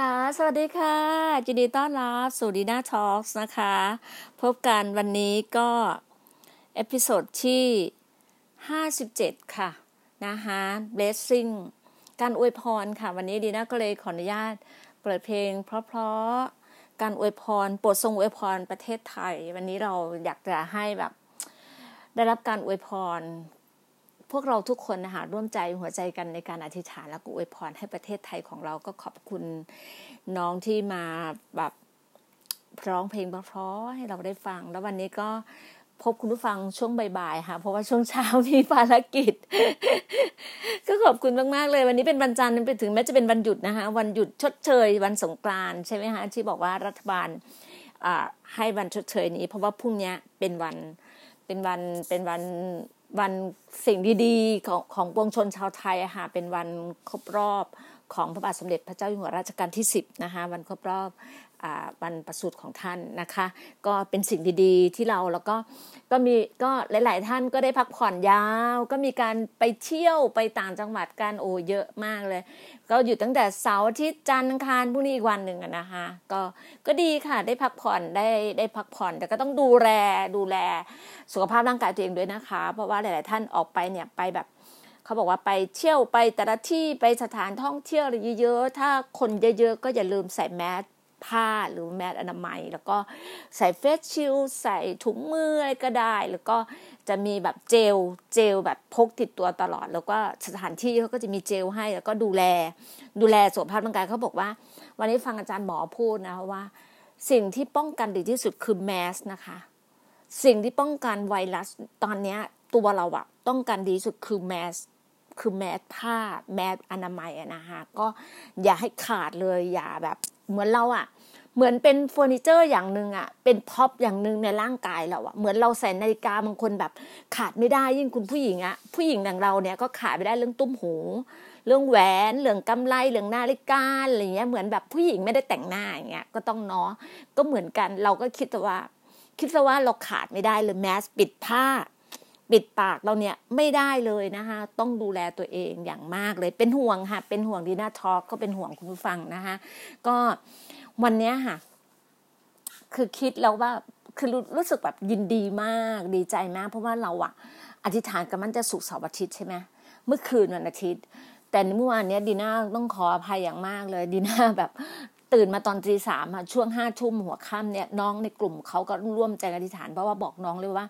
ค่ะ สวัสดีค่ะจินดีต้อนรับสู่ดีน่า Talk นะคะ พบกันวันนี้ก็ episode ที่ 57 ค่ะ นะคะ blessing การอวยพรค่ะ วันนี้ดีน่าก็เลยขออนุญาตเปิดเพลงเพราะๆ การอวยพรโปรดทรงอวยพรประเทศไทย วันนี้เราอยากจะให้แบบ ได้รับการอวยพร พวกเราทุกคนนะคะร่วมใจหัวใจกันในการอธิษฐานแล้วก็อวยพรให้ประเทศไทยของเราก็ขอบคุณน้องที่มาแบบร้องเพลงเพราะๆให้เราได้ฟัง แล้ววันนี้ก็พบคุณผู้ฟังช่วงบ่ายๆค่ะเพราะว่าช่วงเช้ามีภารกิจ ก็ขอบคุณมากๆเลย วันนี้เป็นวันจันทร์ไปถึงแม้จะเป็นวันหยุดนะคะวันหยุดชดเชย วันสงกรานใช่ไหมคะที่บอกว่ารัฐบาลให้วันชดเชยนี้ เพราะว่าพรุ่งนี้เป็นวันเป็นวันเป็นวัน วันสิ่งดีๆของของปวงชนชาวไทยค่ะเป็นวันครบรอบของพระบาทสมเด็จพระเจ้าอยู่หัวรัชกาลที่ 10นะคะวันครบรอบ วันประสูติของท่านนะคะ ก็เป็นสิ่งดีๆ ที่เราแล้วก็ก็มีก็หลาย ๆ ท่านก็ได้พักผ่อนยาว ก็มีการไปเที่ยวไปต่างจังหวัดกันโอ้เยอะมากเลย ก็อยู่ตั้งแต่เสาร์อาทิตย์จันทร์อังคารพรุ่งนี้อีกวันหนึ่งนะคะก็ก็ดีค่ะได้พักผ่อนได้ได้พักผ่อน แต่ก็ต้องดูแลดูแลสุขภาพร่างกายตัวเองด้วยนะคะ เพราะว่าหลาย ๆ ท่านออกไปเนี่ยไปแบบเขาบอกว่าไปเที่ยวไปแต่ละที่ไปสถานท่องเที่ยวอะไรเยอะๆ ถ้าคนเยอะๆ ก็อย่าลืมใส่แมส ผ้าหรือแมสอนามัย แล้วก็ใส่เฟสชิลใส่ถุงมืออะไรก็ได้ แล้วก็จะมีแบบเจลเจลแบบพกติดตัวตลอด แล้วก็สถานที่เขาก็จะมีเจลให้ แล้วก็ดูแลดูแลสุขภาพร่างกายเขาบอกว่า วันนี้ฟังอาจารย์หมอพูดนะว่า สิ่งที่ป้องกันดีที่สุดคือแมสนะคะ สิ่งที่ป้องกันไวรัสตอนนี้ตัวเราอะต้องการดีสุดคือแมส คือแมสผ้าแมสอนามัยนะคะก็อย่าให้ขาดเลยอย่าแบบเหมือนเราอะเหมือนเป็นเฟอร์นิเจอร์อย่างหนึ่งอะเป็นพ็อปอย่างหนึ่งในร่างกายเราอะเหมือนเราใส่นาฬิกาบางคนแบบขาดไม่ได้ยิ่งคุณผู้หญิงอะผู้หญิงอย่างเราเนี่ยก็ขาดไม่ได้เรื่องตุ้มหู เรื่องแหวนเรื่องกำไลเรื่องนาฬิกาอะไรเงี้ยเหมือนแบบผู้หญิงไม่ได้แต่งหน้าอย่างเงี้ยก็ต้องเนาะก็เหมือนกันเราก็คิดว่า คิดว่าเราขาดไม่ได้เลยแมสปิดผ้า ปิดปากเราเนี่ยไม่ได้เลยนะคะ ต้องดูแลตัวเองอย่างมากเลยเป็นห่วงค่ะ เป็นห่วงดีน่าทอล์กก็เป็นห่วงคุณผู้ฟังนะคะ ก็วันนี้ค่ะ คือคิดแล้วว่าคือรู้สึกแบบยินดีมากดีใจมาก เพราะว่าเราอะอธิษฐานกับมันจะสุกเสาร์อาทิตย์ใช่ไหมเมื่อคืนวันอาทิตย์ แต่เมื่อวานนี้ดีน่าต้องขออภัยอย่างมากเลยดีน่าแบบ ตื่นมาตอนตีสามค่ะช่วงห้าทุ่มหัวค่ำเนี่ยน้องในกลุ่มเขาก็ร่วมใจอธิษฐานเพราะว่าบอกน้องเลยว่า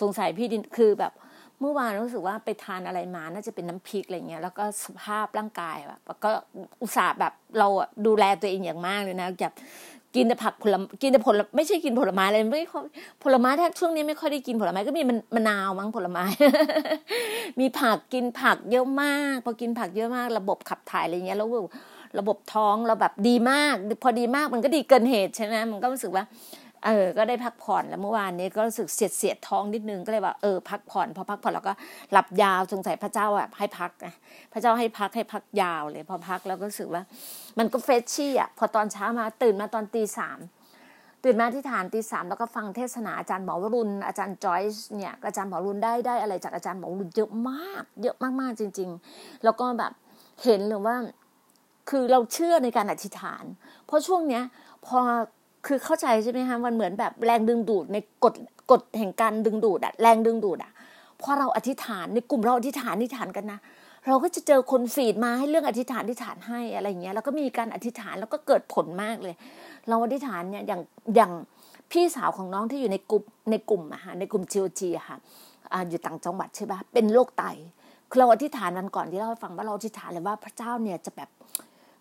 สงสัยพี่ดินคือแบบเมื่อวานรู้สึกว่าไปทานอะไรมาน่าจะเป็นน้ำพริกอะไรเงี้ยแล้วก็สภาพร่างกายแบบก็อุตส่าห์แบบเราดูแลตัวเองอย่างมากเลยนะแบบกินแต่ผักผลกินแต่ผลไม่ใช่กินผลไม้เลยไม่ผลไม้ถ้าช่วงนี้ไม่ค่อยได้กินผลไม้ก็มีมันมะนาวมั้งผลไม้ มีผักกินผักเยอะมาก พอกินผักเยอะมาก ระบบขับถ่ายอะไรเงี้ยแล้ว ระบบท้องเราแบบดีมาก พอดีมากมันก็ดีเกินเหตุใช่ไหมมันก็รู้สึกว่าเออ ก็ได้พักผ่อนแล้วเมื่อวานนี้ก็รู้สึกเสียดเสียดท้องนิดนึงก็เลยว่าเออพักผ่อนพอพักผ่อนแล้วก็หลับยาวสงสัยพระเจ้าแบบให้พักนะพระเจ้าให้พักให้พักยาวเลย พอพักแล้วก็รู้สึกว่า มันก็เฟรชชี่อะพอตอนเช้ามาตื่นมาตอนตีสามตื่นมาที่ฐานตีสามแล้วก็ฟังเทศนาอาจารย์หมอวรุณอาจารย์จอยส์เนี่ยอาจารย์หมอวรุณได้ได้อะไรจากอาจารย์หมอวรุณเยอะมาก เยอะมากๆจริง ๆ แล้วก็แบบเห็นเลยว่า คือเราเชื่อในการอธิษฐาน เพราะช่วงเนี้ยพอคือเข้าใจใช่ไหมคะมันเหมือนแบบแรงดึงดูดในกฎกฎแห่งการดึงดูดอะแรงดึงดูดอะพอเราอธิษฐานในกลุ่มเราอธิษฐานอธิษฐานกันนะเราก็จะเจอคนฟีดมาให้เรื่องอธิษฐานอธิษฐานให้อะไรเงี้ยแล้วก็มีการอธิษฐานแล้วก็เกิดผลมากเลย เราอธิษฐานเนี่ยอย่างอย่างพี่สาวของน้องที่อยู่ในกลุ่มในกลุ่มอะค่ะในกลุ่มจีโอจีอะค่ะอยู่ต่างจังหวัดใช่ปะเป็นโรคไตเราอธิษฐานวันก่อนที่เราฟังว่าเราอธิษฐานเลยว่าพระเจ้าเนี่ยจะแบบ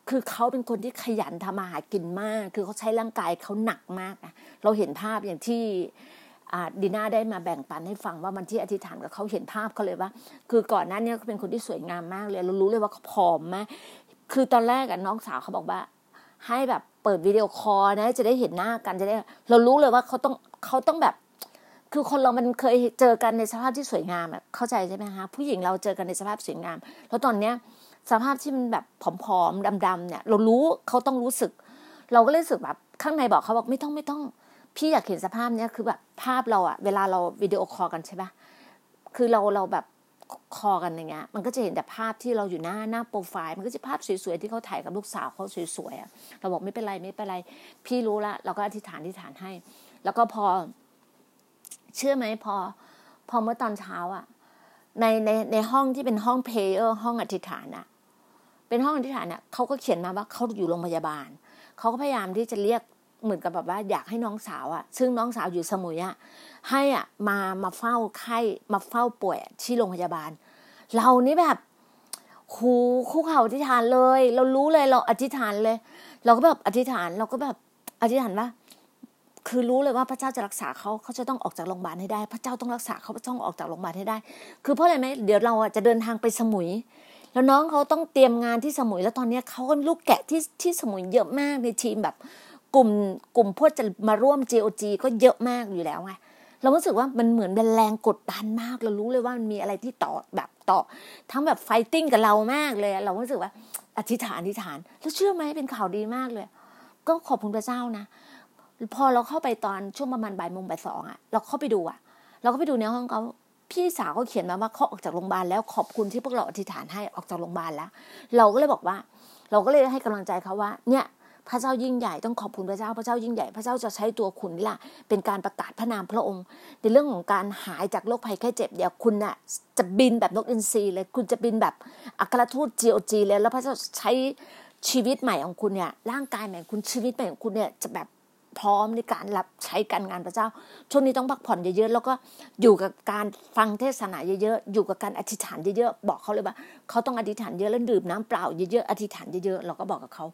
คือเขาเป็นคนที่ขยันทำอาหารกินมาก คือเขาใช้ร่างกายเขาหนักมากนะเราเห็นภาพอย่างที่ดีน่าได้มาแบ่งปันให้ฟังว่ามันที่อธิษฐานกับเขาเห็นภาพเขาเลยว่า คือก่อนหน้านี้เขาเป็นคนที่สวยงามมากเลยเรารู้เลยว่าเขาผอมมากคือตอนแรกอะน้องสาวเขาบอกว่า ให้แบบเปิดวิดีโอคอลนะ จะได้เห็นหน้ากันจะได้ เรารู้เลยว่าเขาต้องเขาต้องแบบ คือคนเรามันเคยเจอกันในสภาพที่สวยงามอะเข้าใจใช่ไหมคะผู้หญิงเราเจอกันในสภาพสวยงาม แล้วตอนเนี้ย สภาพที่มันแบบผอมๆดำๆเนี่ย เรารู้เขาต้องรู้สึก เราก็เลยรู้สึกแบบข้างในบอกเขาบอกไม่ต้องไม่ต้อง พี่อยากเห็นสภาพเนี้ยคือแบบภาพเราอะเวลาเราวิดีโอคอลกันใช่ปะคือเราเราแบบคอกันอย่างเงี้ย มันก็จะเห็นแต่ภาพที่เราอยู่หน้าหน้าโปรไฟล์ มันก็จะภาพสวยๆที่เขาถ่ายกับลูกสาวเขาสวยๆอะเราบอกไม่เป็นไรไม่เป็นไร พี่รู้ละเราก็อธิษฐานอธิษฐานให้ แล้วก็พอ เชื่อไหมพอ พอเมื่อตอนเช้าอะในในในห้องที่เป็นห้องเพลเยอร์ห้องอธิษฐานอะ เป็นห้องอธิษฐานเนี่ยเขาก็เขียนมาว่าเขาอยู่โรงพยาบาลเขาก็พยายามที่จะเรียกเหมือนกับแบบว่าอยากให้น้องสาวอะซึ่งน้องสาวอยู่สมุยอะให้อะมามาเฝ้าไข้มาเฝ้าป่วยที่โรงพยาบาล เรานี่แบบหูคู่เข่าอธิษฐานเลย เรารู้เลยเราอธิษฐานเลย เราก็แบบอธิษฐานเราก็แบบอธิษฐานว่าคือรู้เลยว่าพระเจ้าจะรักษาเขาเขาจะต้องออกจากโรงพยาบาลให้ได้ พระเจ้าต้องรักษาเขาพระเจ้าต้องออกจากโรงพยาบาลให้ได้ คือเพราะอะไรไหมเดี๋ยวเราอะจะเดินทางไปสมุย แล้วน้องเขาต้องเตรียมงานที่สมุยแล้วตอนนี้เขาก็ลูกแกะที่ที่สมุยเยอะมากในทีมแบบ กลุ่มกลุ่มพวกจะมาร่วม GOG ก็เยอะมากอยู่แล้วไงเรารู้สึกว่ามันเหมือนเป็นแรงกดดันมากเรารู้เลยว่ามันมีอะไรที่ต่อแบบต่อทั้งแบบไฟติ้งกับเรามากเลยเรารู้สึกว่า อธิษฐานอธิษฐาน แล้วเชื่อไหมเป็นข่าวดีมากเลย ก็ขอบคุณพระเจ้านะ พอเราเข้าไปตอนช่วงประมาณบ่ายโมงบ่ายสองอะเราเข้าไปดูอะเราก็ไปดูในห้องเขา พี่สาวเขาเขียนมาว่าเขาออกจากโรงพยาบาลแล้วขอบคุณที่พวกเราอธิษฐานให้ออกจากโรงพยาบาลแล้ว เราก็เลยบอกว่า เราก็เลยให้กำลังใจเขาว่า เนี่ยพระเจ้ายิ่งใหญ่ต้องขอบคุณพระเจ้าพระเจ้ายิ่งใหญ่พระเจ้าจะใช้ตัวคุณนี่แหละเป็นการประกาศพระนามพระองค์ ในเรื่องของการหายจากโรคภัยแค่เจ็บเดี๋ยวคุณน่ะจะบินแบบนกอินทรีเลย คุณจะบินแบบอัครทูต GOG เลยแล้วพระเจ้าใช้ชีวิตใหม่ของคุณเนี่ยร่างกายใหม่คุณชีวิตใหม่ของคุณเนี่ยจะแบบ พร้อมในการรับใช้การงานพระเจ้า ช่วงนี้ต้องพักผ่อนเยอะๆแล้วก็อยู่กับการฟังเทศนาเยอะๆอยู่กับการอธิษฐานเยอะๆบอกเขาเลยว่าเขาต้องอธิษฐานเยอะแล้วดื่มน้ำเปล่าเยอะๆอธิษฐานเยอะๆเราก็บอกกับเขา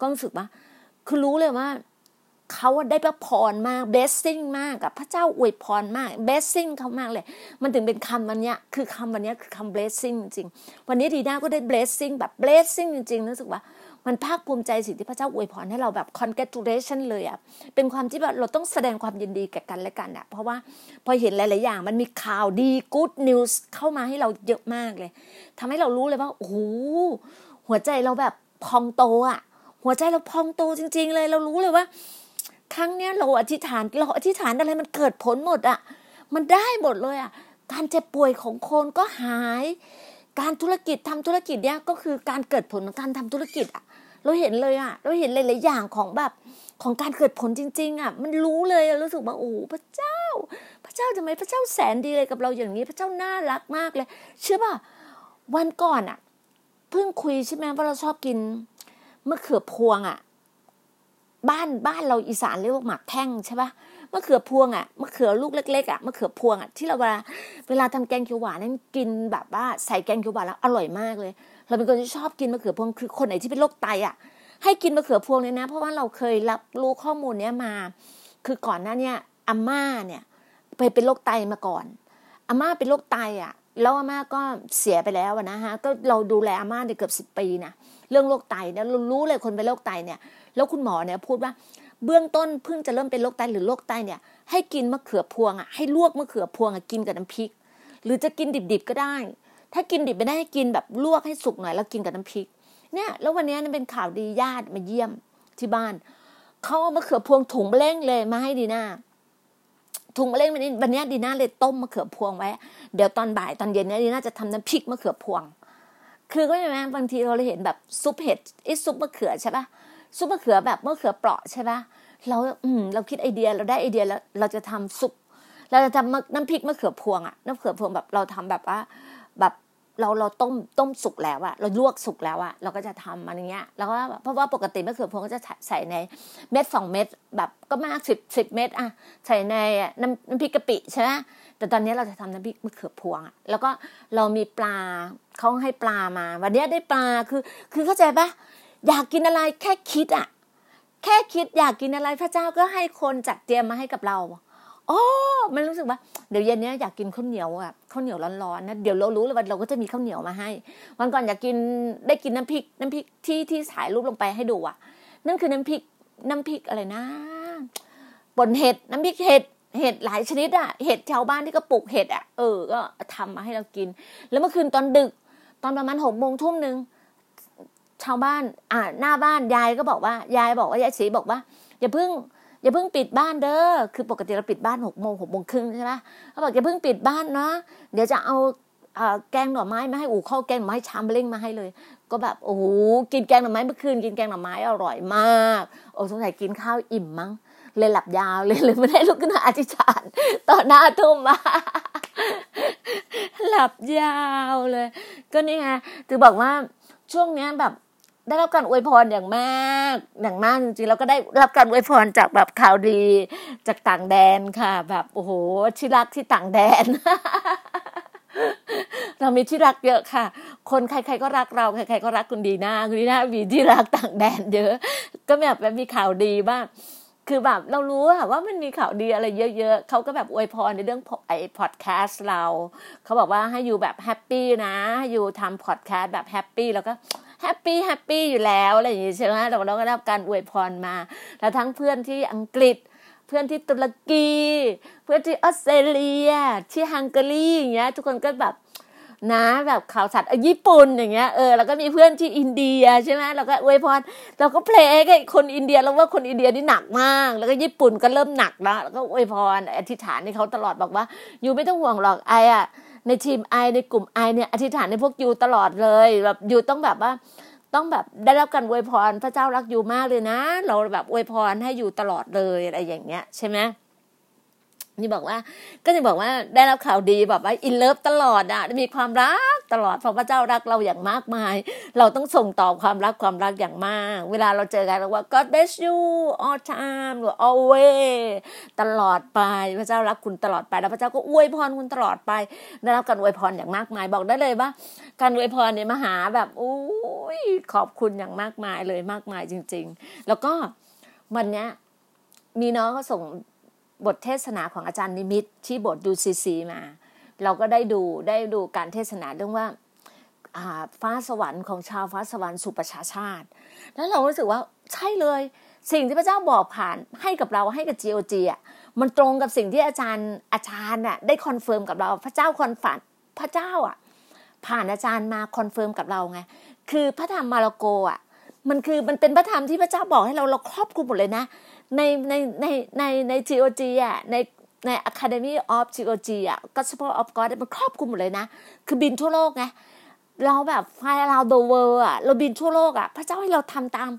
ก็รู้สึกว่า คือรู้เลยว่าเขาได้พระพรมาก blessing มากกับพระเจ้าอวยพรมาก blessing เขามากเลย มันถึงเป็นคำวันนี้คือคำวันนี้คือคำ blessing จริงวันนี้ดีน่าก็ได้ blessing แบบ blessing จริงๆรู้สึกว่า มันภาคภูมิใจสิ่งที่พระเจ้าอวยพรให้เราแบบ congratulation เลยอะเป็นความที่แบบเราต้องแสดงความยินดีแก่กันและกันอะเพราะว่าพอเห็นหลาย ๆ อย่าง มันมีข่าวดี good news เข้ามาให้เราเยอะมากเลยทำให้เรารู้เลยว่าโอ้โหหัวใจเราแบบพองโตอะ หัวใจเราพองโตจริง ๆ เลยเรารู้เลยว่า ครั้งเนี้ยเราอธิษฐานเราอธิษฐานอะไรมันเกิดผลหมดอะ มันได้หมดเลยอะการเจ็บป่วยของคนก็หาย การธุรกิจทำธุรกิจเนี้ยก็คือการเกิดผลของการทำธุรกิจอะ เราเห็นเลยอะเราเห็นหลายๆอย่างของแบบของการเกิดผลจริง ๆอะมันรู้เลยรู้สึกว่าโอ้พระเจ้า พระเจ้าทำไมพระเจ้าแสนดีเลยกับเราอย่างนี้พระเจ้าน่ารักมากเลย เชื่อป่ะวันก่อนอะเพิ่งคุยใช่ไหมว่าเราชอบกินมะเขือพวงอะบ้านบ้านเราอีสานเรียกว่าหมากแท่งใช่ปะมะเขือพวงอะมะเขือลูกเล็กๆอะมะเขือพวงอะที่เราเวลาเวลาทำแกงเขียวหวานนั้นกินแบบว่าใส่แกงเขียวหวานแล้วอร่อยมากเลย เราเป็นคนที่ชอบกินมะเขือพวงคือคนไหนที่เป็นโรคไตอะ ให้กินมะเขือพวงเลยนะ เพราะว่าเราเคยรับรู้ข้อมูลเนี้ยมา คือก่อนหน้าเนี้ยอาม่าเนี่ยไปเป็นโรคไตมาก่อนอาม่าเป็นโรคไตอะ แล้วอาม่าก็เสียไปแล้วนะฮะก็เราดูแลอาม่าได้เกือบสิบปีนะเรื่องโรคไตเนี่ยเรารู้เลยคนเป็นโรคไตเนี่ย แล้วคุณหมอเนี่ยพูดว่าเบื้องต้นเพิ่งจะเริ่มเป็นโรคไตหรือโรคไตเนี่ย ให้กินมะเขือพวงอะให้ลวกมะเขือพวงอะกินกับน้ำพริก หรือจะกินดิบๆก็ได้ ถ้ากินดิบไม่ได้ให้กินแบบลวกให้สุกหน่อยแล้วกินกับน้ำพริก เนี่ย แล้ววันนี้นี่เป็นข่าวดีญาติมาเยี่ยมที่บ้านเขาเอามะเขือพวงถุงเล่งเลยมาให้ดีน่าถุงมะเร็งวันนี้วันนี้ดีน่าเลยต้มมะเขือพวงไว้ เดี๋ยวตอนบ่ายตอนเย็นเนี้ดีน่าจะทำน้ำพริกมะเขือพวง คือก็ใช่ไหมบางทีเราเลยเห็นแบบซุปเห็ดไอ้ซุปมะเขือใช่ปะซุปมะเขือแบบมะเขือเปราะใช่ปะเราอืมเราคิดไอเดียเราได้ไอเดียแล้วเราจะทำซุปเราจะทำน้ำพริกมะเขือพวงอะน้ำเขือพวงแบบเราทำแบบว่าแบบ เราเราต้มต้มสุกแล้วอะเราลวกสุกแล้วอะเราก็จะทำมันอย่างเงี้ยแล้วก็เพราะว่าปกติมะเขือพวงก็จะใส่ในเม็ดสองเม็ดแบบก็มากสิบสิบเม็ดอะใส่ในน้ำน้ำพริกกะปิใช่ไหมแต่ตอนนี้เราจะทำน้ำพริกมะเขือพวงอะแล้วก็เรามีปลาเขาให้ปลามา วันนี้ได้ปลาคือ คือเข้าใจปะอยากกินอะไรแค่คิดอะแค่คิดอยากกินอะไรพระเจ้าก็ให้คนจัดเตรียมมาให้กับเรา อ๋อมันรู้สึกว่าเดี๋ยวเย็นนี้อยากกินข้าวเหนียวอะข้าวเหนียวร้อนๆนะเดี๋ยวเรารู้เลยว่าเราก็จะมีข้าวเหนียวมาให้ วันก่อนอยากกินได้กินน้ำพริก น้ำพริกที่ที่ถ่ายรูปลงไปให้ดูอะ นั่นคือน้ำพริกน้ำพริกอะไรนะป่นเห็ดน้ำพริกเห็ดเห็ดหลายชนิดอะเห็ดชาวบ้านที่ก็ปลูกเห็ดอะเออก็ทำมาให้เรากิน แล้วเมื่อคืนตอนดึก ตอนประมาณหกโมงทุ่มหนึ่งชาวบ้าน อ่าหน้าบ้านยายก็บอกว่ายายบอกว่ายายศรีบอกว่าอย่าเพิ่ง อย่าเพิ่งปิดบ้านเด้อคือปกติเราปิดบ้านหกโมงหกโมงครึ่งใช่ไหมเขาบอกอย่าเพิ่งปิดบ้านนะเดี๋ยวจะเอาแกงหน่อไม้มาให้อู่ข้าวแกงหน่อไม้ชามเล้งมาให้เลย ก็แบบโอ้โหกินแกงหน่อไม้เมื่อคืนกินแกงหน่อไม้อร่อยมากโอ้สงสัยกินข้าวอิ่มมั้งเลยหลับยาวเลยเลยไม่ได้ลุกขึ้นมาอธิษฐานต่อหน้าทุ่มมาหลับยาวเลย ก็นี่ไงถือบอกว่าช่วงเนี้ยแบบ ได้รับการอวยพรอย่างมากอย่างมากจริงๆแล้วก็ได้รับการอวยพรจากแบบข่าวดีจากต่างแดนค่ะ แบบโอ้โหที่รักที่ต่างแดน เรามีที่รักเยอะค่ะ คนใคร ๆก็รักเราใครๆก็รักคุณดีนาคุณดีนามีที่รักต่างแดน เยอะ ก็แบบมีข่าวดีบ้างคือแบบเรารู้อะว่ามันมีข่าวดีอะไรเยอะๆ เขาก็แบบอวยพรในเรื่องไอ้พอดแคสต์เรา เขาบอกว่าให้อยู่แบบ happy นะให้อยู่ทำพอดแคสต์แบบ happy แล้วก็ happy happy อยู่แล้วอะไรอย่างงี้ใช่ไหมเราเราก็ได้รับการอวยพรมา แล้วทั้งเพื่อนที่อังกฤษเพื่อนที่ตุรกี เพื่อนที่ออสเตรเลีย ที่ฮังการีอย่างเงี้ย ทุกคนก็แบบนะแบบข่าวสัตว์อะญี่ปุ่นอย่างเงี้ยเออแล้วก็มีเพื่อนที่อินเดียใช่ไหมเราก็อวยพรเราก็เพลงให้คนอินเดียแล้วว่าคนอินเดียนี่หนักมาก แล้วก็ญี่ปุ่นก็เริ่มหนักแล้วแล้วก็อวยพรอธิษฐานให้เขาตลอดบอกว่า อยู่ไม่ต้องห่วงหรอกไออะ ในทีมไอในกลุ่มไอเนี่ยอธิษฐานให้พวกยูตลอดเลยแบบยูต้องแบบว่าต้องแบบได้รับการอวยพรพระเจ้ารักยูมากเลยนะ เราแบบอวยพรให้อยู่ตลอดเลยอะไรอย่างเงี้ยใช่ไหม นี่บอกว่าก็จะบอกว่าได้รับข่าวดีแบบว่าอินเลิฟตลอดอะมีความรักตลอดเพราะพระเจ้ารักเราอย่างมากมาย เราต้องส่งต่อความรักความรักอย่างมาก เวลาเราเจอกันเราว่า God bless you all time หรือ always ตลอดไปพระเจ้ารักคุณตลอดไป แล้วพระเจ้าก็อวยพรคุณตลอดไปได้รับการอวยพรอย่างมากมาย บอกได้เลยว่า การอวยพรเนี่ยมหาแบบอุ้ยขอบคุณอย่างมากมายเลยมากมายจริง ๆ แล้วก็วันเนี้ยมีน้องเขาส่ง บทเทศนาของอาจารย์นิมิตที่บทดูซีซีมา เราก็ได้ดูได้ดูการเทศนาเรื่องว่าฟ้าสวรรค์ของชาวฟ้าสวรรค์สู่ประชาชาติ แล้วเรารู้สึกว่าใช่เลย สิ่งที่พระเจ้าบอกผ่านให้กับเราให้กับ GOG อะมันตรงกับสิ่งที่อาจารย์อาจารย์อะได้ confirm กับเราพระเจ้า confirm พระเจ้าอะผ่านอาจารย์มา confirm กับเราไงคือพระธรรมมาระโกอะมันคือมันเป็นพระธรรมที่พระเจ้าบอกให้เราเราครอบคลุมหมดเลยนะ ในในในในใน GOG อะในใน Academy of GOG อะ Gospel of God มันครอบคลุมหมดเลยนะ คือบินทั่วโลกไงเราแบบไฟเรา the world อะเราบินทั่วโลกอะ พระเจ้าให้เราทำตาม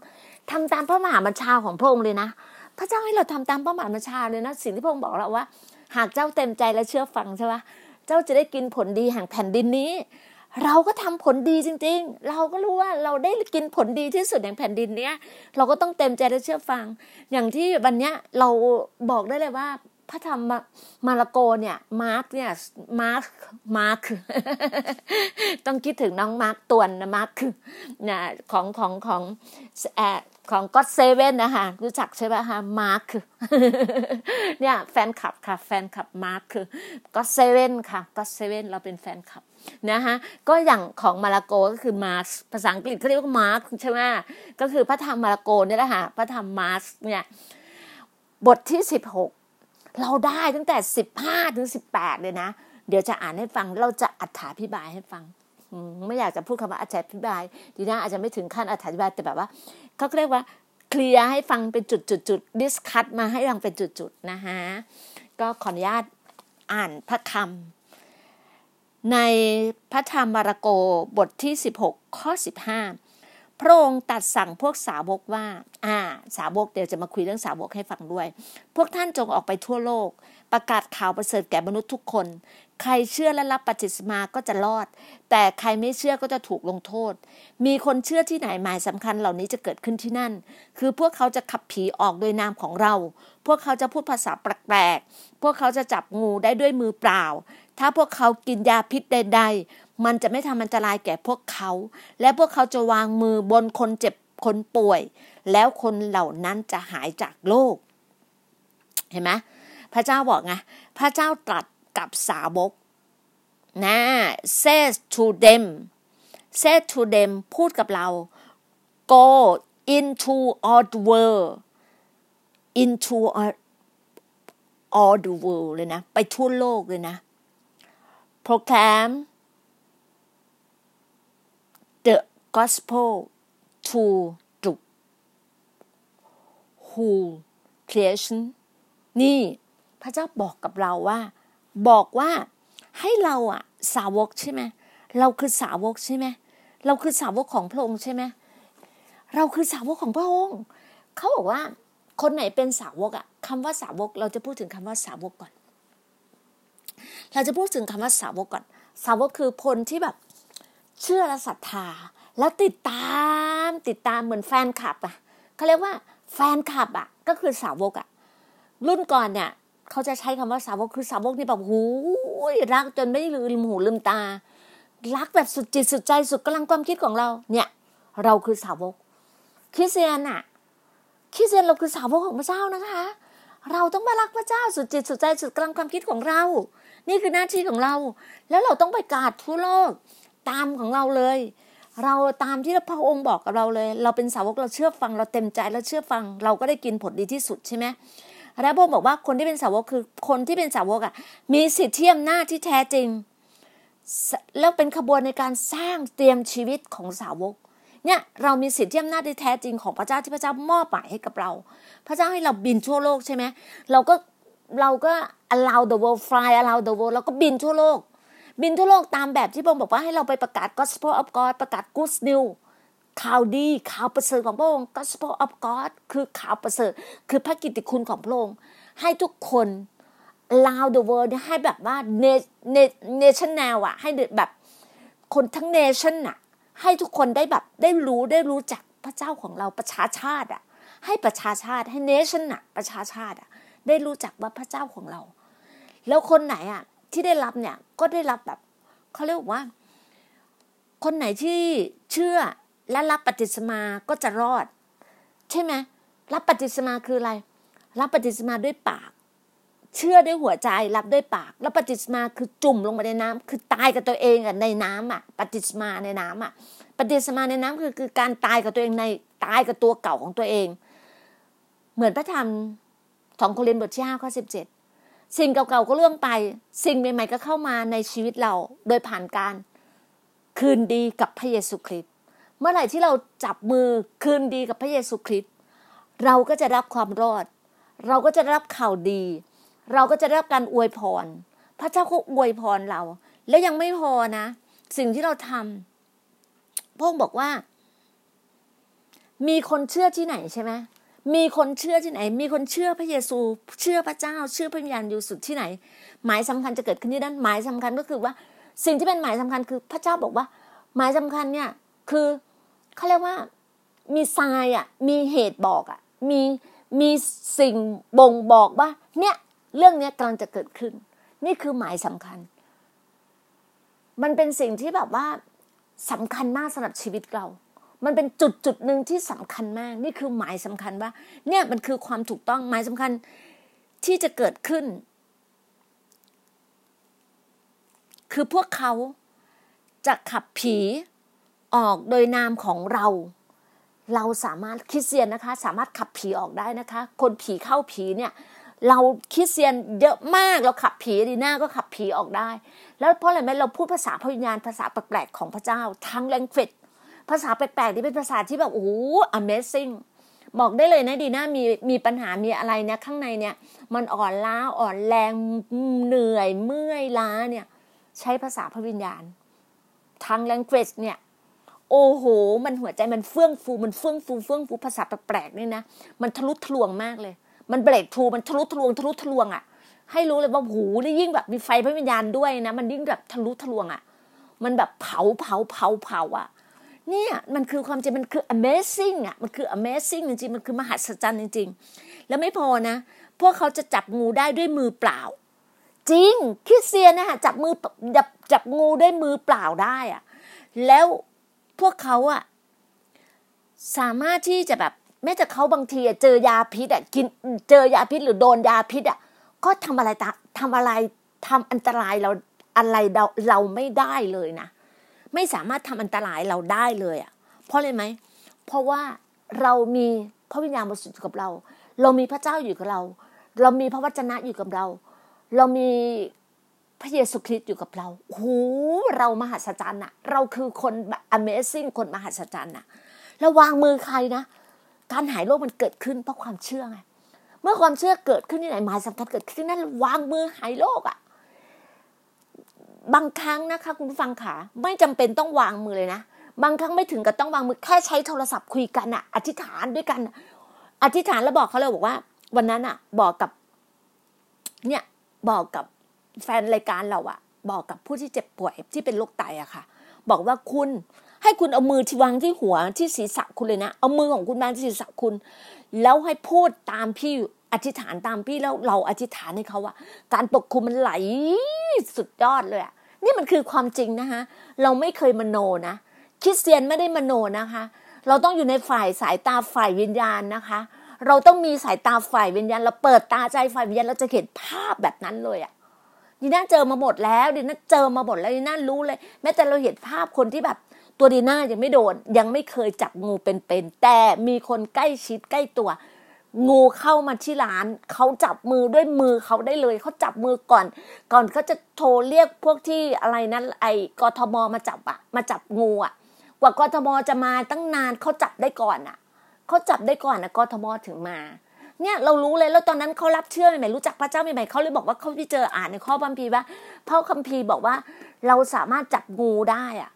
ทำตามพระมหาบัญชาของพระองค์เลยนะ พระเจ้าให้เราทำตามพระมหาบัญชาเลยนะ สิ่งที่พระองค์บอกเราว่า หากเจ้าเต็มใจและเชื่อฟังใช่ไหมเจ้าจะได้กินผลดีแห่งแผ่นดินนี้ เราก็ทำผลดีจริง ๆ เราก็รู้ว่าเราได้กินผลดีที่สุดแห่งแผ่นดินเนี้ยเราก็ต้องเต็มใจและเชื่อฟัง อย่างที่วันเนี้ยเราบอกได้เลยว่าพระธรรมมาระโกเนี่ย Mark เนี่ย Mark Markต้องคิดถึงน้องมาร์กตวนนะมาร์กเนี่ยของของของแอของ GOT7 นะคะรู้จักใช่ไหมคะมาร์คเนี่ยแฟนคลับค่ะ แฟนคลับมาร์คคือก็เซเว่นค่ะก็เซเว่นเราเป็นแฟนคลับ นะคะก็อย่างของมาราโกก็คือมาร์คภาษาอังกฤษเขาเรียกว่ามาร์คใช่ไหมก็คือพระธรรมมาราโกนี่แหละค่ะพระธรรมมาร์คเนี่ยบทที่สิบหกเราได้ตั้งแต่สิบห้าถึงสิบแปดเลยนะ เดี๋ยวจะอ่านให้ฟังเราจะอธิบายให้ฟังไม่อยากจะพูดคำว่าอธิบายดีนะอาจจะไม่ถึงขั้นอธิบายแต่แบบว่าเขาเรียกว่าเคลียร์ให้ฟังเป็นจุดจุดจุดดิสคัตมาให้ฟังเป็นจุดจุดนะคะก็ขออนุญาตอ่านพระคำ ในพระธรรมมาระโกบทที่ 16 ข้อ 15 พระองค์ตัดสั่งพวกสาวกว่า อ่า สาวกเดี๋ยวจะมาคุยเรื่องสาวกให้ฟังด้วย พวกท่านจงออกไปทั่วโลก ประกาศข่าวประเสริฐแก่มนุษย์ทุกคน ใครเชื่อและรับปฏิสมาก็จะรอด แต่ใครไม่เชื่อก็จะถูกลงโทษ มีคนเชื่อที่ไหนหมายสำคัญเหล่านี้จะเกิดขึ้นที่นั่น คือพวกเขาจะขับผีออกโดยนามของเรา พวกเขาจะพูดภาษาแปลกๆพวกเขาจะจับงูได้ด้วยมือเปล่า ถ้าพวกเขากินยาพิษใด ๆ มันจะไม่ทำอันตรายแก่พวกเขา และพวกเขาจะวางมือบนคนเจ็บคนป่วย แล้วคนเหล่านั้นจะหายจากโรคเห็นไหมพระเจ้าบอกไงพระเจ้าตรัสกับสาวกนะ says to them said to them พูดกับเรา go into all the world into all, all the world เลยนะ ไปทั่วโลกเลยนะ proclaim the gospel to the whole creation นี่พระเจ้าบอกกับเราว่า บอกว่าให้เราอะสาวกใช่ไหมเราคือสาวกใช่ไหมเราคือสาวกของพระองค์ใช่ไหมเราคือสาวกของพระองค์เขาบอกว่าคนไหนเป็นสาวกอะคำว่าสาวก เราจะพูดถึงคำว่าสาวกก่อน เราจะพูดถึงคำว่าสาวกก่อน สาวกคือคนที่แบบเชื่อและศรัทธา แล้วติดตามติดตามเหมือนแฟนคลับอะเขาเรียกว่าแฟนคลับอะก็คือสาวกอะรุ่นก่อนเนี่ยเขาจะใช้คำว่าสาวกคือสาวกที่แบบหูรักจนไม่ลืมหูลืมตา รักแบบสุดจิตสุดใจสุดกำลังความคิดของเรา เนี่ย เราคือสาวกคริสเตียนอะคริสเตียนเราคือสาวกของพระเจ้านะคะ เราต้องมารักพระเจ้าสุดจิตสุดใจสุดกำลังความคิดของเรา นี่คือหน้าที่ของเรา แล้วเราต้องไปกาดทั่วโลกตามของเราเลย เราตามที่พระองค์บอกกับเราเลย เราเป็นสาวกเราเชื่อฟัง เราเต็มใจแล้วเชื่อฟัง เราก็ได้กินผลดีที่สุดใช่ไหมแล้วพระองค์บอกว่าคนที่เป็นสาวกคือคนที่เป็นสาวกอะ มีสิทธิอำนาจที่แท้จริง แล้วเป็นขบวนในการสร้างเตรียมชีวิตของสาวกเนี่ยเรามีสิทธิอำนาจที่แท้จริงของพระเจ้าที่พระเจ้ามอบหมายให้กับเรา พระเจ้าให้เราบินทั่วโลกใช่ไหมเราก็ เราก็ allow the world fly allow the world เราก็บินทั่วโลก บินทั่วโลกตามแบบที่พระองค์บอกว่าให้เราไปประกาศ gospel of God ประกาศ good news ข่าวดีข่าวประเสริฐของพระองค์ gospel of God คือข่าวประเสริฐ คือพระกิตติคุณของพระองค์ ให้ทุกคน allow the world ให้แบบว่า national อะให้แบบคนทั้ง nation อะให้ทุกคนได้แบบได้รู้ได้รู้จักพระเจ้าของเราประชาชาติอะให้ประชาชาติให้ nation อะประชาชาติอะ ได้รู้จักว่าพระเจ้าของเรา แล้วคนไหนอะที่ได้รับเนี่ยก็ได้รับแบบเขาเรียกว่า คนไหนที่เชื่อและรับปฏิสมาก็จะรอด ใช่ไหมรับปฏิสมาคืออะไร รับปฏิสมาด้วยปาก เชื่อด้วยหัวใจรับด้วยปาก แล้วปฏิสมาคือจุ่มลงไปในน้ำคือตายกับตัวเองอะในน้ำอะ ปฏิสมาในน้ำอะ ปฏิสมาในน้ำคือคือการตายกับตัวเองในตายกับตัวเก่าของตัวเอง เหมือนพระธรรม สองโครินธ์บทที่ห้าข้อสิบเจ็ดสิ่งเก่าๆก็ล่วงไป สิ่งใหม่ๆก็เข้ามาในชีวิตเราโดยผ่านการคืนดีกับพระเยซูคริสต์เมื่อไหร่ที่เราจับมือคืนดีกับพระเยซูคริสต์เราก็จะรับความรอด เราก็จะรับข่าวดี เราก็จะรับการอวยพร พระเจ้าก็อวยพรเรา แล้วยังไม่พอนะ สิ่งที่เราทำพระองค์บอกว่า มีคนเชื่อที่ไหนใช่ไหม มีคนเชื่อที่ไหน มีคนเชื่อพระเยซู เชื่อพระเจ้า เชื่อพระวิญญาณอยู่สุดที่ไหน หมายสำคัญจะเกิดขึ้นที่นั่นหมายสำคัญก็คือว่า สิ่งที่เป็นหมายสำคัญคือพระเจ้าบอกว่า หมายสำคัญเนี่ยคือเขาเรียกว่ามีทรายอะมีเหตุบอกอะมีมีสิ่งบ่งบอกว่า เนี่ยเรื่องเนี้ยกำลังจะเกิดขึ้น นี่คือหมายสำคัญ มันเป็นสิ่งที่แบบว่าสำคัญมากสำหรับชีวิตเรา มันเป็นจุดจุดหนึ่งที่สำคัญมาก นี่คือหมายสำคัญว่า เนี่ยมันคือความถูกต้องหมายสำคัญที่จะเกิดขึ้น คือพวกเขาจะขับผีออกโดยนามของเรา เราสามารถคริสเตียนนะคะ สามารถขับผีออกได้นะคะ คนผีเข้าผีเนี่ย เราคริสเตียนเยอะมากเราขับผีดีหน้าก็ขับผีออกได้ แล้วเพราะอะไรไหมเราพูดภาษาพวิญญาณภาษาแปลกๆของพระเจ้าทั้งแรงเฟด ภาษาแปลกๆที่เป็นภาษาที่แบบโอ้ amazing บอกได้เลยนะดีน่ามีมีปัญหามีอะไรเนี่ยข้างในเนี่ย มันอ่อนล้าอ่อนแรงเหนื่อยเมื่อยล้าเนี่ย ใช้ภาษาพระวิญญาณทาง language เนี่ย โอ้โห มันหัวใจมันเฟื่องฟู มันเฟื่องฟูเฟื่องฟูภาษาแปลกๆนี่นะมันทะลุทะลวงมากเลย มันเบรกทูมันทะลุทะลวงทะลุทะลวงอะ ให้รู้เลยว่าหูนี่ยิ่งแบบมีไฟพระวิญญาณด้วยนะ มันยิ่งแบบทะลุทะลวงอะ มันแบบเผาเผาเผาเผาอะ เนี่ยมันคือความจริงมันคือ amazing อะมันคือ amazing จริงๆมันคือมหัศจรรย์จริง ๆ แล้วไม่พอนะ พวกเขาจะจับงูได้ด้วยมือเปล่า จริงคริสเตียนนะคะจับมือจับจับงูด้วยมือเปล่าได้อะแล้วพวกเขาอะสามารถที่จะแบบแม้แต่เขาบางทีเจอยาพิษอะกินเจอยาพิษหรือโดนยาพิษอะก็ทำอะไรทำอะไรทำอันตรายเราอะไรเราเราไม่ได้เลยนะ ไม่สามารถทำอันตรายเราได้เลยอะเพราะอะไรไหม เพราะว่าเรามีพระวิญญาณบริสุทธิ์กับเรา เรามีพระเจ้าอยู่กับเรา เรามีพระวจนะอยู่กับเรา เรามีพระเยซูคริสต์อยู่กับเราโหเรามหัศจรรย์อะเราคือคน Amazing คนมหัศจรรย์อะแล้ววางมือใครนะ การหายโรคมันเกิดขึ้นเพราะความเชื่อไง เมื่อความเชื่อเกิดขึ้นที่ไหนหมายสำคัญเกิดขึ้นนั่นวางมือหายโรคอะ บางครั้งนะคะ คุณผู้ฟังขาไม่จำเป็นต้องวางมือเลยนะ บางครั้งไม่ถึงกับต้องวางมือแค่ใช้โทรศัพท์คุยกันอะอธิษฐานด้วยกัน อธิษฐานแล้วบอกเขาเลยบอกว่า วันนั้นอะบอกกับ เนี่ยบอกกับแฟนรายการเราอะบอกกับผู้ที่เจ็บป่วยที่เป็นโรคไตอะค่ะ บอกว่าคุณให้คุณเอามือที่วางที่หัวที่ศีรษะคุณเลยนะ เอามือของคุณวางที่ศีรษะคุณ แล้วให้พูดตามพี่ อธิษฐานตามพี่แล้วเราอธิษฐานให้เขาอะการปกคุมมันไหลสุดยอดเลยอะนี่มันคือความจริงนะคะ เราไม่เคยมโนนะคริสเตียนไม่ได้มโนนะคะ เราต้องอยู่ในฝ่ายสายตาฝ่ายวิญญาณนะคะ เราต้องมีสายตาฝ่ายวิญญาณ เราเปิดตาใจฝ่ายวิญญาณเราจะเห็นภาพแบบนั้นเลยอะดีน่าเจอมาหมดแล้วดีน่าเจอมาหมดแล้วดีน่ารู้เลย แม้แต่เราเห็นภาพคนที่แบบตัวดีน่ายังไม่โดน ยังไม่เคยจับงูเป็นๆแต่มีคนใกล้ชิดใกล้ตัว งูเข้ามาที่ร้าน เขาจับมือด้วยมือเขาได้เลยเขาจับมือก่อน ก่อนเขาจะโทรเรียกพวกที่อะไรนั้นไอ้กทมมาจับอะมาจับงูอะกว่ากทมจะมาตั้งนานเขาจับได้ก่อนอะเขาจับได้ก่อนนะกทมถึงมา เนี่ยเรารู้เลยแล้วตอนนั้นเขารับเชื่อใหม่ๆรู้จักพระเจ้าใหม่ๆเขาเลยบอกว่าเขาไปเจออ่านในข้อคัมภีว่าพระคัมภีร์บอกว่า เราสามารถจับงูได้อะ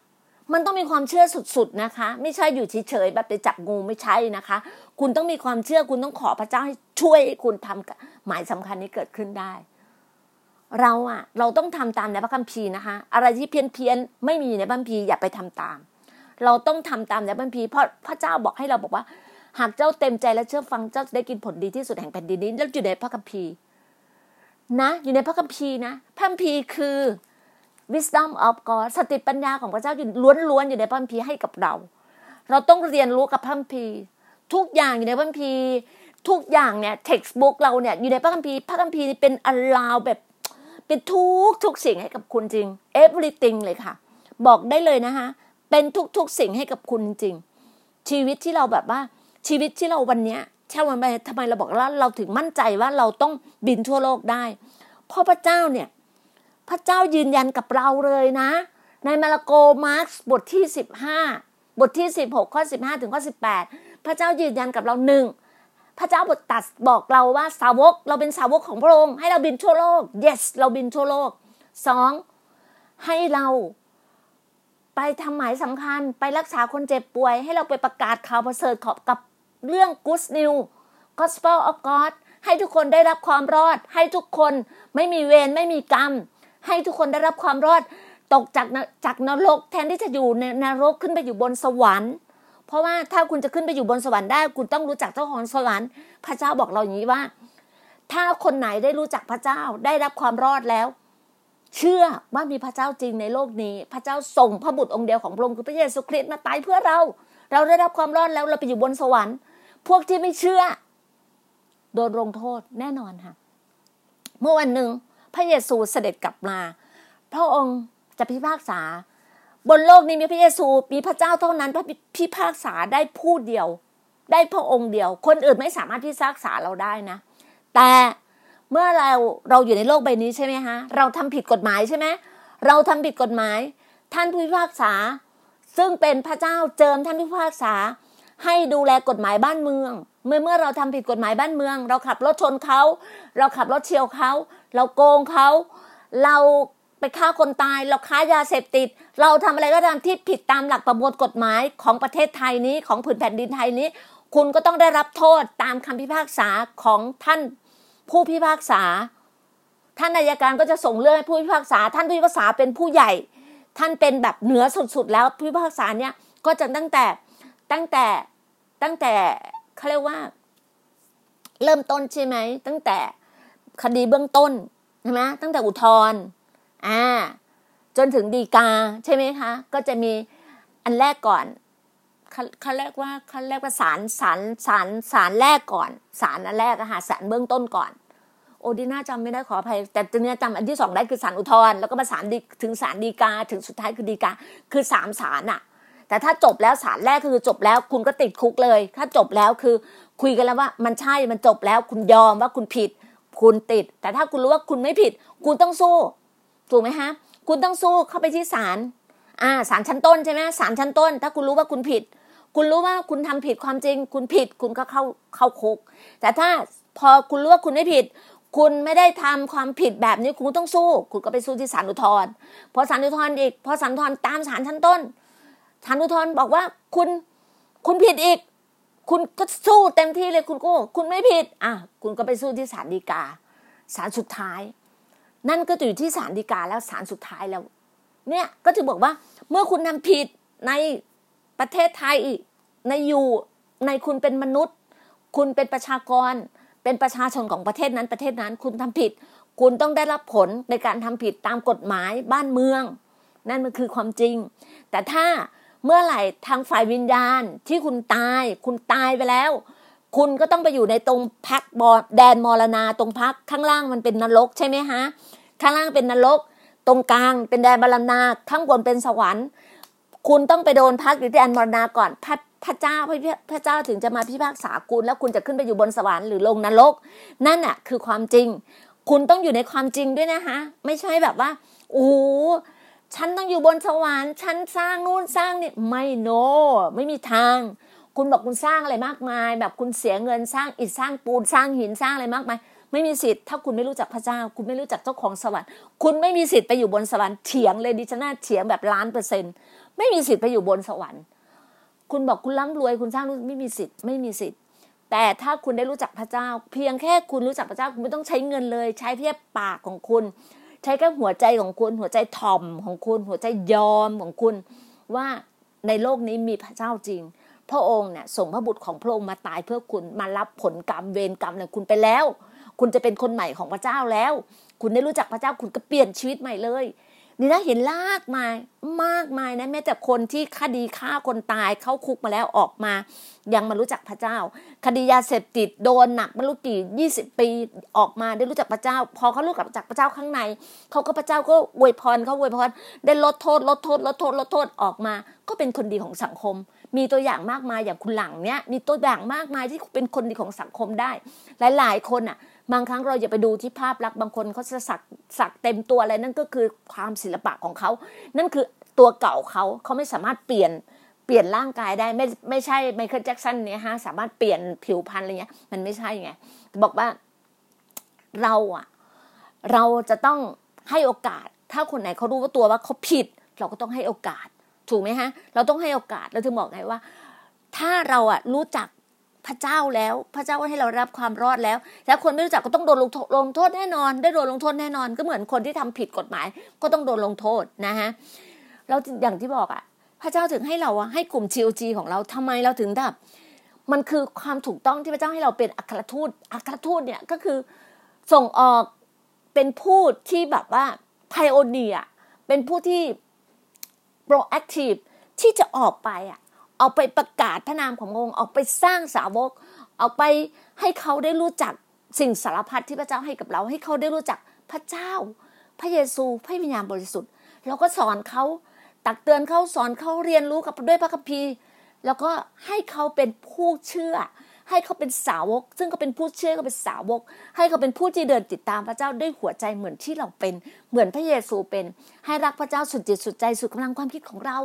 มันต้องมีความเชื่อสุดๆนะคะ ไม่ใช่อยู่เฉยๆแบบไปจับงูไม่ใช่นะคะ คุณต้องมีความเชื่อคุณต้องขอพระเจ้าให้ช่วยคุณทำหมายสำคัญนี้เกิดขึ้นได้ เราอะเราต้องทำตามในพระคัมภีร์นะคะ อะไรที่เพี้ยนเพียนๆไม่มีในพระคัมภีร์อย่าไปทำตาม เราต้องทำตามในพระคัมภีร์เพราะพระเจ้าบอกให้เราบอกว่า หากเจ้าเต็มใจและเชื่อฟังเจ้าจะได้กินผลดีที่สุดแห่งแผ่นดินนี้แล้วอยู่ในพระคัมภีร์นะ อยู่ในพระคัมภีร์นะพระคัมภีร์คือ wisdom of God สติปัญญาของพระเจ้าอยู่ล้วนๆอยู่ในพระคัมภีร์ให้กับเรา เราต้องเรียนรู้กับพระคัมภีร์ ทุกอย่างอยู่ในพระคัมภีร์ ทุกอย่างเนี่ย textbook เราเนี่ยอยู่ในพระคัมภีร์พระคัมภีร์เป็น all อะแบบเป็นทุกทุกสิ่งให้กับคุณจริง everything เลยค่ะ บอกได้เลยนะคะเป็นทุกทุกสิ่งให้กับคุณจริง ชีวิตที่เราแบบว่าชีวิตที่เราวันเนี้ยใช่วันไปทำไมเราบอกว่าเราถึงมั่นใจว่าเราต้องบินทั่วโลกได้เพราะพระเจ้าเนี่ย พระเจ้ายืนยันกับเราเลยนะ ในมาระโกมาร์กบทที่สิบห้าบทที่สิบหกข้อสิบห้าถึงข้อสิบแปดพระเจ้ายืนยันกับเราหนึ่งพระเจ้าบทตัดบอกเราว่าสาวก เราเป็นสาวกของพระองค์ให้เราบินทั่วโลก yes เราบินทั่วโลกสองให้เราไปทำหมายสำคัญไปรักษาคนเจ็บป่วย ให้เราไปประกาศข่าวประเสริฐขอบกับเรื่อง good news gospel of God ให้ทุกคนได้รับความรอด ให้ทุกคนไม่มีเวรไม่มีกรรม ให้ทุกคนได้รับความรอดตกจากจากนรกแทนที่จะอยู่ในนรกขึ้นไปอยู่บนสวรรค์ เพราะว่าถ้าคุณจะขึ้นไปอยู่บนสวรรค์ได้ คุณต้องรู้จักเจ้าของสวรรค์ พระเจ้าบอกเราอย่างนี้ว่า ถ้าคนไหนได้รู้จักพระเจ้าได้รับความรอดแล้ว เชื่อว่ามีพระเจ้าจริงในโลกนี้ พระเจ้าส่งพระบุตรองค์เดียวของพระองค์คือพระเยซูคริสต์มาตายเพื่อเรา เราได้รับความรอดแล้วเราไปอยู่บนสวรรค์ พวกที่ไม่เชื่อ โดนลงโทษแน่นอนค่ะ เมื่อวันหนึ่ง ระเยซูเสด็จกลับมา พระองค์จะพิพากษา บนโลกนี้มีพระเยซูมีพระเจ้าเท่านั้นพระพิพากษาได้ผู้เดียว ได้พระองค์เดียว คนอื่นไม่สามารถพิพากษาเราได้นะ แต่เมื่อเราเราอยู่ในโลกใบนี้ใช่ไหมฮะเราทำผิดกฎหมายใช่ไหมเราทำผิดกฎหมาย ท่านผู้พิพากษา ซึ่งเป็นพระเจ้าเจิมท่านผู้พิพากษา ให้ดูแลกฎหมายบ้านเมือง เมื่อเมื่อเราทำผิดกฎหมายบ้านเมือง เราขับรถชนเขา เราขับรถเฉียวเขาเราโกงเขาเราไปฆ่าคนตาย เราค้ายาเสพติด เราทำอะไรก็ตามที่ผิดตามหลักประมวลกฎหมายของประเทศไทยนี้ของผืนแผ่นดินไทยนี้ คุณก็ต้องได้รับโทษตามคำพิพากษาของท่านผู้พิพากษา ท่านนายการก็จะส่งเรื่องให้ผู้พิพากษา ท่านผู้พิพากษาเป็นผู้ใหญ่ ท่านเป็นแบบเหนือสุดๆแล้วผู้พิพากษาเนี่ยก็จะตั้งแต่ ตั้งแต่ตั้งแต่เขาเรียกว่า เริ่มต้นใช่ไหม ตั้งแต่คดีเบื้องต้นใช่ไหมตั้งแต่อุทธรณ์อ่า จนถึงดีกาใช่ไหมคะ ก็จะมีอันแรกก่อนเขาเรียกว่าเขาเรียกว่าศาลศาลศาลศาลแรกก่อนศาลอันแรกอะค่ะศาลเบื้องต้นก่อน โอดีน่าจำไม่ได้ขออภัย แต่ตัวเนี้ยจำอันที่สองได้คือศาลอุทธรณ์แล้วก็มาศาลดีถึงศาลดีกา ถึงสุดท้ายคือดีกา คือสามศาลอะ แต่ถ้าจบแล้วศาลแรกคือจบแล้วคุณก็ติดคุกเลย ถ้าจบแล้วคือ คุยกันแล้วว่ามันใช่มันจบแล้ว คุณยอมว่าคุณผิด คุณติด แต่ถ้าคุณรู้ว่าคุณไม่ผิด คุณต้องสู้ ถูกไหมฮะ คุณต้องสู้เข้าไปที่ศาลอ่าศาลชั้นต้นใช่ไหมศาลชั้นต้น ถ้าคุณรู้ว่าคุณผิด คุณรู้ว่าคุณทำผิดความจริง คุณผิดคุณก็เข้าเข้าคุก แต่ถ้าพอคุณรู้ว่าคุณไม่ผิดคุณไม่ได้ทำความผิดแบบนี้คุณต้องสู้ คุณก็ไปสู้ที่ศาลอุทธรณ์พอศาลอุทธรณ์อีก พอศาลอุทธรณ์ตามศาลชั้นต้น ศาลอุทธรณ์บอกว่าคุณคุณผิดอีก คุณก็สู้เต็มที่เลยคุณก็คุณไม่ผิด อะ คุณก็ไปสู้ที่ศาลฎีกาศาลสุดท้าย นั่นก็อยู่ที่ศาลฎีกาแล้วศาลสุดท้ายแล้ว เนี่ยก็จะบอกว่าเมื่อคุณทำผิดในประเทศไทยในอยู่ในคุณเป็นมนุษย์ คุณเป็นประชากร เป็นประชาชนของประเทศนั้นประเทศนั้น คุณทำผิด คุณต้องได้รับผลในการทำผิดตามกฎหมายบ้านเมือง นั่นมันคือความจริง แต่ถ้า เมื่อไหร่ทางฝ่ายวิญญาณที่คุณตาย คุณตายไปแล้ว คุณก็ต้องไปอยู่ในตรงพักบอแดนมรณาตรงพักข้างล่างมันเป็นนรกใช่ไหมฮะข้างล่างเป็นนรก ตรงกลางเป็นแดนบรณาข้างบนเป็นสวรรค์ คุณต้องไปโดนพักอยู่ที่แดนมรณาก่อนพระพระเจ้าพระพระเจ้าถึงจะมาพิพากษาคุณ แล้วคุณจะขึ้นไปอยู่บนสวรรค์หรือลงนรก นั่นน่ะคือความจริง คุณต้องอยู่ในความจริงด้วยนะคะไม่ใช่แบบว่าโอ้ ฉันต้องอยู่บนสวรรค์ฉันสร้างนู่นสร้างนี่ไม่โน ไม่มีทาง คุณบอกคุณสร้างอะไรมากมาย แบบคุณเสียเงินสร้างอิฐสร้างปูนสร้างหินสร้างอะไรมากมายไม่มีสิทธิ์ถ้าคุณไม่รู้จักพระเจ้า คุณไม่รู้จักเจ้าของสวรรค์คุณไม่มีสิทธิ์ไปอยู่บนสวรรค์เถียงเลยดิฉันน่าเถียงแบบล้านเปอร์เซ็นต์ไม่มีสิทธิ์ไปอยู่บนสวรรค์ คุณบอกคุณร่ำรวยคุณสร้างนู่นไม่มีสิทธิ์ไม่มีสิทธิ์ แต่ถ้าคุณได้รู้จักพระเจ้า เพียงแค่คุณรู้จักพระเจ้า คุณไม่ต้องใช้เงินเลย ใช้เพียงปากของคุณ ใช้แค่หัวใจของคุณ หัวใจทอมของคุณ หัวใจยอมของคุณ ว่าในโลกนี้มีพระเจ้าจริง พระองค์เนี่ยส่งพระบุตรของพระองค์มาตายเพื่อคุณมารับผลกรรมเวรกรรมเนี่ยคุณไปแล้ว คุณจะเป็นคนใหม่ของพระเจ้าแล้ว คุณได้รู้จักพระเจ้าคุณก็เปลี่ยนชีวิตใหม่เลย นี่นะเห็นลากมายมากมายนะแม้แต่คนที่คดีฆ่าคนตายเข้าคุกมาแล้วออกมา ยังมารู้จักพระเจ้า คดียาเสพติดโดนหนักไม่รู้กี่ยี่สิบปีออกมาได้รู้จักพระเจ้า พอเขารู้จักพระเจ้าข้างในเขาก็พระเจ้าก็อวยพรเขาอวยพรได้ลดโทษลดโทษลดโทษลดโทษออกมา ก็เป็นคนดีของสังคม มีตัวอย่างมากมายอย่างคุณหลังเนี้ยมีตัวอย่างมากมายที่เป็นคนดีของสังคมได้ หลาย ๆ คนอะ บางครั้งเราอย่าไปดูที่ภาพลักษณ์บางคนเขาจะสักสักเต็มตัวอะไรนั่นก็คือความศิลปะของเขา นั่นคือตัวเก่าเขาเขาไม่สามารถเปลี่ยนเปลี่ยนร่างกายได้ไม่ไม่ใช่ไมเคิลแจ็คสันเนี่ยฮะสามารถเปลี่ยนผิวพรรณอะไรเงี้ย มันไม่ใช่ไงบอกว่าเราอะเราจะต้องให้โอกาส ถ้าคนไหนเขารู้ว่าตัวว่าเขาผิด เราก็ต้องให้โอกาส ถูกไหมฮะ เราต้องให้โอกาสเราถึงบอกไงว่า ถ้าเราอะรู้จัก พระเจ้าแล้ว พระเจ้าให้เรารับความรอดแล้ว แล้วคนไม่รู้จักก็ต้องโดนลงโทษลงโทษแน่นอน ได้โดนลงโทษแน่นอน ก็เหมือนคนที่ทำผิดกฎหมาย ก็ต้องโดนลงโทษนะฮะเราอย่างที่บอกอะพระเจ้าถึงให้เราให้กลุ่ม GOG ของเราทำไมเราถึงแบบมันคือความถูกต้องที่พระเจ้าให้เราเป็นอัครทูตอัครทูตเนี่ยก็คือส่งออกเป็นผู้ที่แบบว่าไพโอเนียเป็นผู้ที่ proactive ที่จะออกไปอะ เอาไปประกาศพระนามขององค์ออกไปสร้างสาวก เอาไปให้เขาได้รู้จักสิ่งสารพัดที่พระเจ้าให้กับเรา ให้เขาได้รู้จักพระเจ้า พระเยซูพระวิญญาณบริสุทธิ์เราก็สอนเขาตักเตือนเขาสอนเขาเรียนรู้กับด้วยพระคัมภีร์แล้วก็ให้เขาเป็นผู้เชื่อ ให้เขาเป็นสาวก ซึ่งเขาเป็นผู้เชื่อเขาเป็นสาวก ให้เขาเป็นผู้ที่เดินติดตามพระเจ้าด้วยหัวใจเหมือนที่เราเป็น เหมือนพระเยซูเป็น ให้รักพระเจ้าสุดจิตสุดใจสุดกำลังความคิดของเรา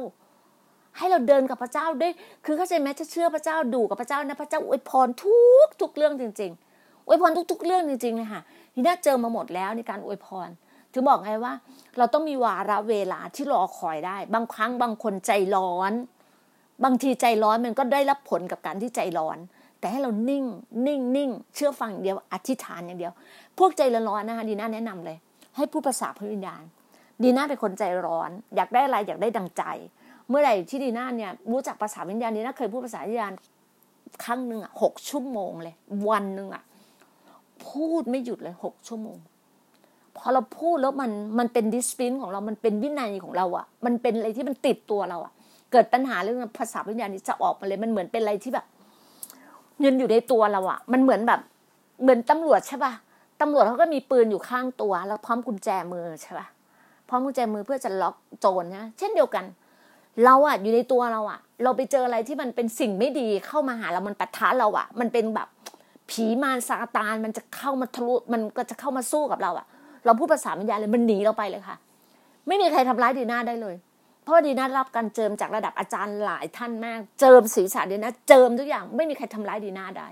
ให้เราเดินกับพระเจ้าด้วย คือเข้าใจไหมถ้าเชื่อพระเจ้าดูกับพระเจ้านะพระเจ้าอวยพรทุกทุกเรื่องจริงๆอวยพรทุก ๆ เรื่องจริงๆเลยค่ะที่น่าเจอมาหมดแล้วในการอวยพรถึงบอกไงว่า เราต้องมีวาระเวลาที่รอคอยได้ บางครั้งบางคนใจร้อน บางทีใจร้อนมันก็ได้รับผลกับการที่ใจร้อน แต่ให้เรานิ่ง นิ่งนิ่งเชื่อฟังอย่างเดียวอธิษฐานอย่างเดียว พวกใจร้อนนะคะดีน่าแนะนำเลย ให้ผู้ภาษาพระวิญญาณดีน่าเป็นคนใจร้อน อยากได้อะไรอยากได้ดังใจ เมื่อไหร่ที่ดีน่าเนี่ยรู้จักภาษาวิญญาณดีน่าเคยพูดภาษาวิญญาณครั้งหนึ่งอะหกชั่วโมงเลย วันหนึ่งอะพูดไม่หยุดเลยหกชั่วโมง พอเราพูดแล้วมันมันเป็นดิสปินของเรา มันเป็นวินัยของเราอะ มันเป็นอะไรที่มันติดตัวเราอะ เกิดปัญหาเรื่องภาษาวิญญาณนี้จะออกมาเลย มันเหมือนเป็นอะไรที่แบบยืนอยู่ในตัวเราอะ มันเหมือนแบบ เหมือนตำรวจใช่ป่ะตำรวจเขาก็มีปืนอยู่ข้างตัว แล้วพร้อมกุญแจมือใช่ป่ะพร้อมกุญแจมือเพื่อจะล็อกโจรนะเช่นเดียวกัน เราอะอยู่ในตัวเราอะเราไปเจออะไรที่มันเป็นสิ่งไม่ดีเข้ามาหาเรามันปะทะเราอะมันเป็นแบบผีมารซาตานมันจะเข้ามาทะลุมันก็จะเข้ามาสู้กับเราอะเราพูดภาษาวิญญาณเลยมันหนีเราไปเลยค่ะ ไม่มีใครทำร้ายดีน่าได้เลย เพราะดีน่ารับการเจิมจากระดับอาจารย์หลายท่านมาก เจิมศีรษะดีน่าเจิมทุกอย่างไม่มีใครทำร้ายดีน่าได้